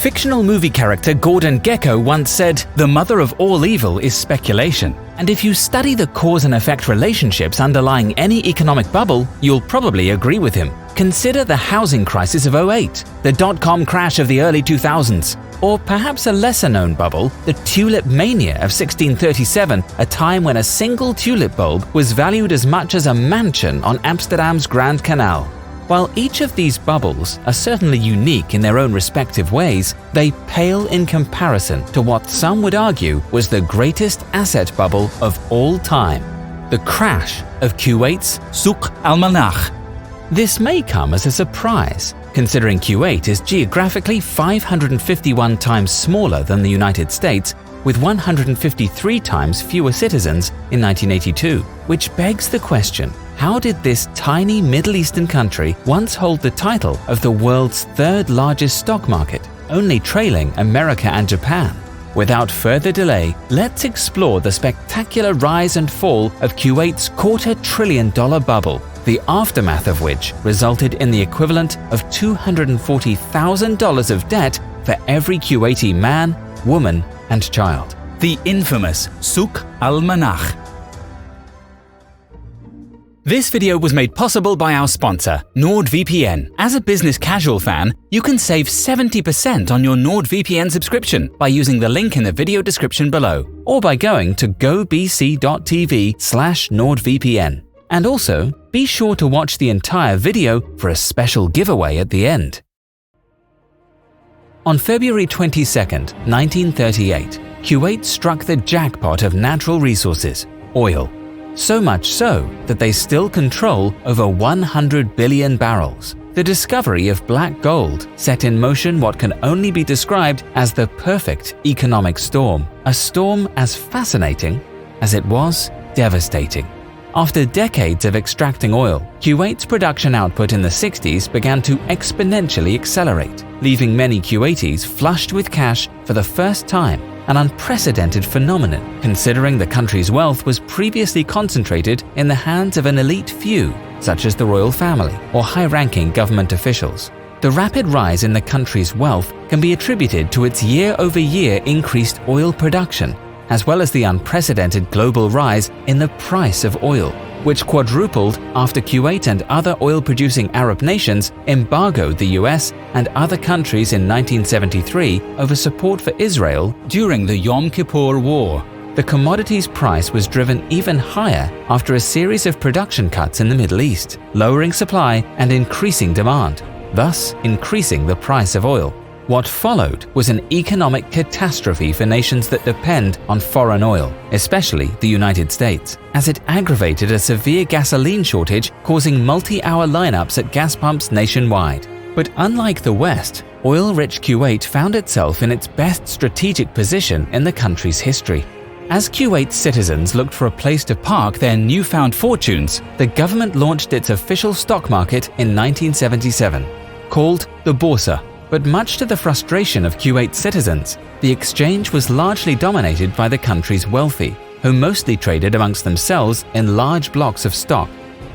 Fictional movie character Gordon Gekko once said, The mother of all evil is speculation. And if you study the cause and effect relationships underlying any economic bubble, you'll probably agree with him. Consider the housing crisis of 08, the dot com crash of the early 2000s, or perhaps a lesser known bubble, the tulip mania of 1637, a time when a single tulip bulb was valued as much as a mansion on Amsterdam's Grand Canal. While each of these bubbles are certainly unique in their own respective ways, they pale in comparison to what some would argue was the greatest asset bubble of all time the crash of Kuwait's Souk al Manakh. This may come as a surprise, considering Kuwait is geographically 551 times smaller than the United States, with 153 times fewer citizens in 1982, which begs the question how did this tiny Middle Eastern country once hold the title of the world's third largest stock market, only trailing America and Japan? Without further delay, let's explore the spectacular rise and fall of Kuwait's quarter trillion dollar bubble, the aftermath of which resulted in the equivalent of $240,000 of debt for every Kuwaiti man, woman, and child. The infamous Souk al Manakh this video was made possible by our sponsor, NordVPN. As a business casual fan, you can save 70% on your NordVPN subscription by using the link in the video description below, or by going to gobc.tv slash NordVPN. And also, be sure to watch the entire video for a special giveaway at the end. On February 22, 1938, Kuwait struck the jackpot of natural resources, oil so much so that they still control over 100 billion barrels. The discovery of black gold set in motion what can only be described as the perfect economic storm, a storm as fascinating as it was devastating. After decades of extracting oil, Kuwait's production output in the 60s began to exponentially accelerate, leaving many Kuwaitis flushed with cash for the first time an unprecedented phenomenon considering the country's wealth was previously concentrated in the hands of an elite few, such as the royal family or high ranking government officials. The rapid rise in the country's wealth can be attributed to its year over year increased oil production, as well as the unprecedented global rise in the price of oil which quadrupled after Kuwait and other oil producing Arab nations embargoed the US and other countries in 1973 over support for Israel during the Yom Kippur War. The commodity's price was driven even higher after a series of production cuts in the Middle East, lowering supply and increasing demand, thus increasing the price of oil. What followed was an economic catastrophe for nations that depend on foreign oil, especially the United States, as it aggravated a severe gasoline shortage, causing multi hour lineups at gas pumps nationwide. But unlike the West, oil rich Kuwait found itself in its best strategic position in the country's history. As Kuwait's citizens looked for a place to park their newfound fortunes, the government launched its official stock market in 1977, called the Borsa but much to the frustration of Kuwait citizens, the exchange was largely dominated by the country's wealthy, who mostly traded amongst themselves in large blocks of stock,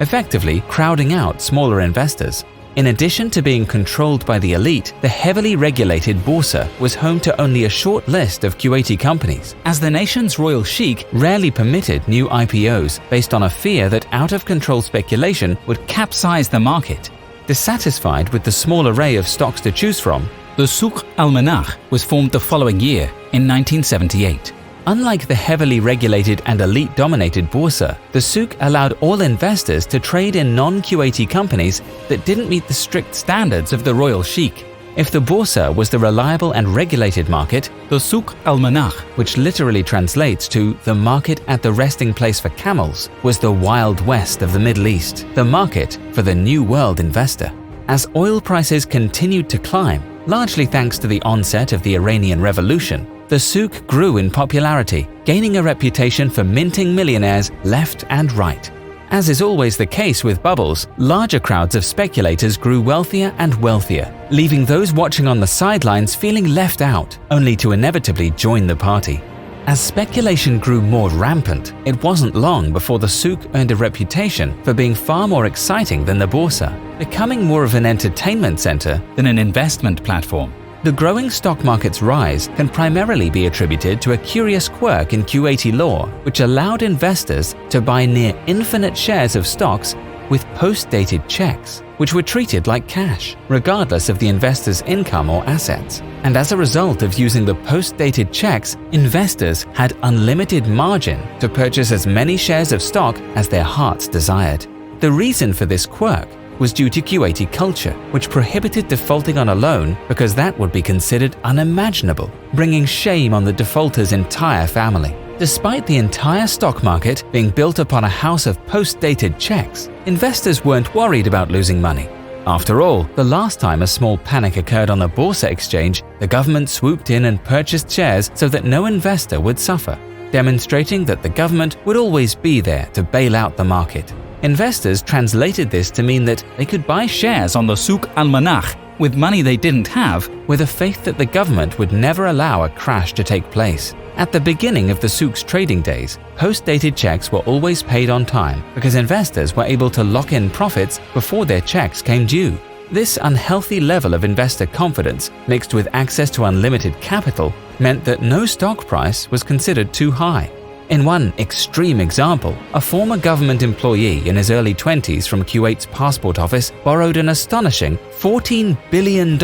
effectively crowding out smaller investors. In addition to being controlled by the elite, the heavily regulated Borsa was home to only a short list of Kuwaiti companies, as the nation's royal sheikh rarely permitted new IPOs based on a fear that out of control speculation would capsize the market Dissatisfied with the small array of stocks to choose from, the Souk al Manakh was formed the following year, in 1978. Unlike the heavily regulated and elite dominated Borsa, the souk allowed all investors to trade in non Kuwaiti companies that didn't meet the strict standards of the royal sheikh. If the Borsa was the reliable and regulated market, the Souk al Manakh, which literally translates to the market at the resting place for camels, was the Wild West of the Middle East, the market for the New World investor. As oil prices continued to climb, largely thanks to the onset of the Iranian Revolution, the souk grew in popularity, gaining a reputation for minting millionaires left and right. As is always the case with bubbles, larger crowds of speculators grew wealthier and wealthier, leaving those watching on the sidelines feeling left out, only to inevitably join the party. As speculation grew more rampant, it wasn't long before the souk earned a reputation for being far more exciting than the Borsa, becoming more of an entertainment center than an investment platform. The growing stock market's rise can primarily be attributed to a curious quirk in Kuwaiti law, which allowed investors to buy near infinite shares of stocks with post-dated checks, which were treated like cash, regardless of the investor's income or assets. And as a result of using the post-dated checks, investors had unlimited margin to purchase as many shares of stock as their hearts desired. The reason for this quirk was due to Kuwaiti culture, which prohibited defaulting on a loan because that would be considered unimaginable, bringing shame on the defaulter's entire family. Despite the entire stock market being built upon a house of post-dated checks, investors weren't worried about losing money. After all, the last time a small panic occurred on the Borsa exchange, the government swooped in and purchased shares so that no investor would suffer, demonstrating that the government would always be there to bail out the market. Investors translated this to mean that they could buy shares on the Souk al-Manakh with money they didn't have, with a faith that the government would never allow a crash to take place. At the beginning of the souk's trading days, post-dated checks were always paid on time because investors were able to lock in profits before their checks came due. This unhealthy level of investor confidence, mixed with access to unlimited capital, meant that no stock price was considered too high. In one extreme example, a former government employee in his early 20s from Kuwait's passport office borrowed an astonishing $14 billion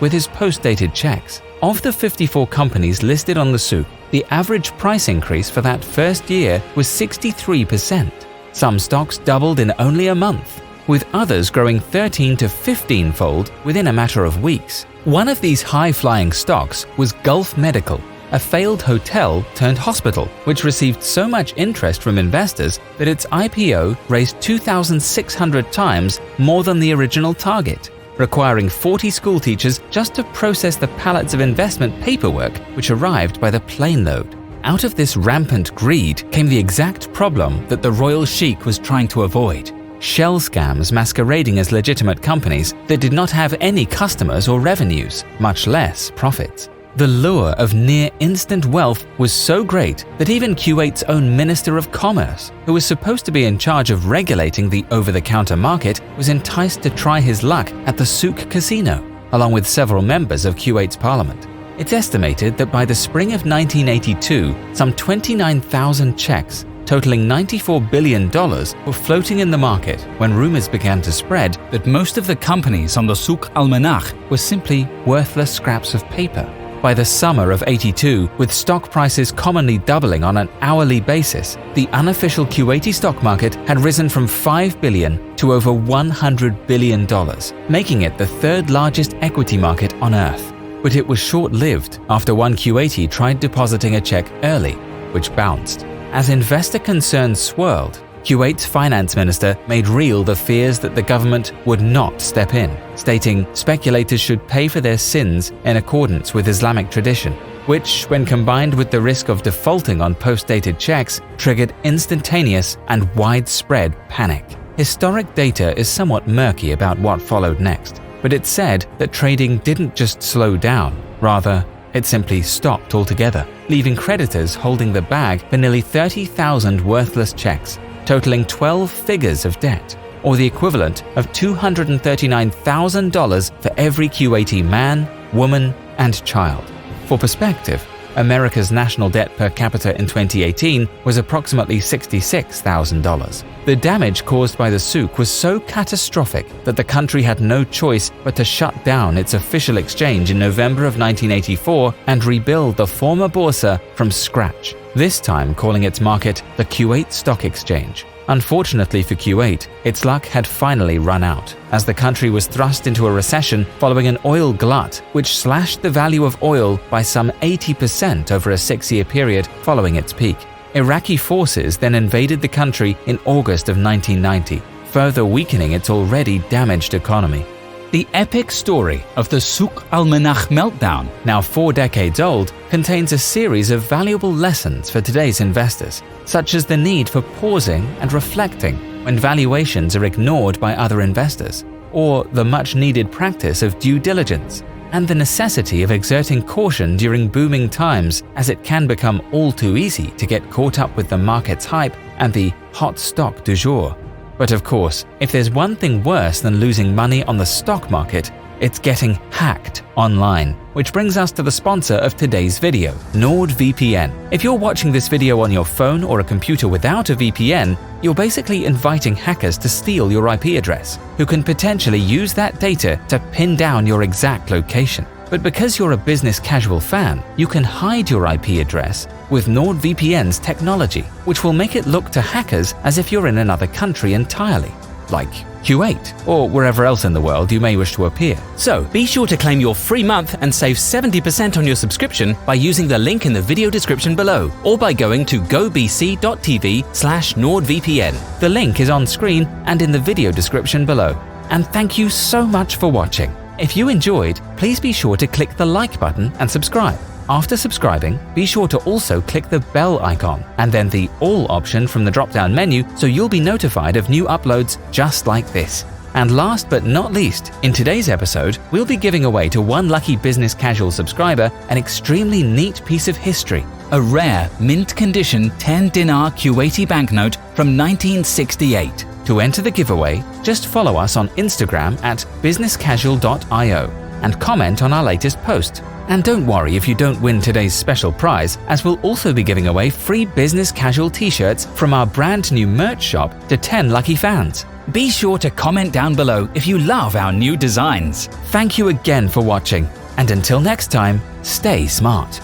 with his post-dated checks. Of the 54 companies listed on the souk, the average price increase for that first year was 63%. Some stocks doubled in only a month, with others growing 13 to 15 fold within a matter of weeks. One of these high flying stocks was Gulf Medical, a failed hotel turned hospital, which received so much interest from investors that its IPO raised 2,600 times more than the original target requiring 40 schoolteachers just to process the pallets of investment paperwork which arrived by the plane load. Out of this rampant greed came the exact problem that the royal sheik was trying to avoid shell scams masquerading as legitimate companies that did not have any customers or revenues, much less profits. The lure of near instant wealth was so great that even Kuwait's own Minister of Commerce, who was supposed to be in charge of regulating the over the counter market, was enticed to try his luck at the Souk Casino, along with several members of Kuwait's parliament. It's estimated that by the spring of 1982, some 29,000 checks totaling $94 billion were floating in the market when rumors began to spread that most of the companies on the Souk al-Manakh were simply worthless scraps of paper by the summer of 82, with stock prices commonly doubling on an hourly basis, the unofficial Kuwaiti stock market had risen from 5 billion to over 100 billion dollars, making it the third largest equity market on earth. But it was short-lived after one Kuwaiti tried depositing a check early, which bounced. As investor concerns swirled, Kuwait's finance minister made real the fears that the government would not step in, stating speculators should pay for their sins in accordance with Islamic tradition, which, when combined with the risk of defaulting on post-dated checks, triggered instantaneous and widespread panic. Historic data is somewhat murky about what followed next, but it said that trading didn't just slow down, rather, it simply stopped altogether, leaving creditors holding the bag for nearly 30,000 worthless checks totaling 12 figures of debt, or the equivalent of $239,000 for every Kuwaiti man, woman, and child. For perspective, America's national debt per capita in 2018 was approximately $66,000. The damage caused by the souk was so catastrophic that the country had no choice but to shut down its official exchange in November of 1984 and rebuild the former Borsa from scratch this time calling its market the Kuwait Stock Exchange. Unfortunately for Kuwait, its luck had finally run out, as the country was thrust into a recession following an oil glut, which slashed the value of oil by some 80% over a six year period following its peak. Iraqi forces then invaded the country in August of 1990, further weakening its already damaged economy. The epic story of the Souk al-Manakh meltdown, now four decades old, contains a series of valuable lessons for today's investors, such as the need for pausing and reflecting when valuations are ignored by other investors, or the much needed practice of due diligence, and the necessity of exerting caution during booming times as it can become all too easy to get caught up with the market's hype and the hot stock du jour. But of course, if there's one thing worse than losing money on the stock market, it's getting hacked online. Which brings us to the sponsor of today's video, NordVPN. If you're watching this video on your phone or a computer without a VPN, you're basically inviting hackers to steal your IP address, who can potentially use that data to pin down your exact location. But because you're a business casual fan, you can hide your IP address with NordVPN's technology, which will make it look to hackers as if you're in another country entirely, like Kuwait or wherever else in the world you may wish to appear. So be sure to claim your free month and save 70% on your subscription by using the link in the video description below or by going to gobc.tv slash NordVPN. The link is on screen and in the video description below. And thank you so much for watching. If you enjoyed, please be sure to click the like button and subscribe. After subscribing, be sure to also click the bell icon and then the All option from the drop down menu so you'll be notified of new uploads just like this. And last but not least, in today's episode, we'll be giving away to one lucky business casual subscriber an extremely neat piece of history a rare, mint condition 10 dinar Kuwaiti banknote from 1968. To enter the giveaway, just follow us on Instagram at businesscasual.io and comment on our latest post. And don't worry if you don't win today's special prize, as we'll also be giving away free business casual t shirts from our brand new merch shop to 10 lucky fans. Be sure to comment down below if you love our new designs. Thank you again for watching, and until next time, stay smart.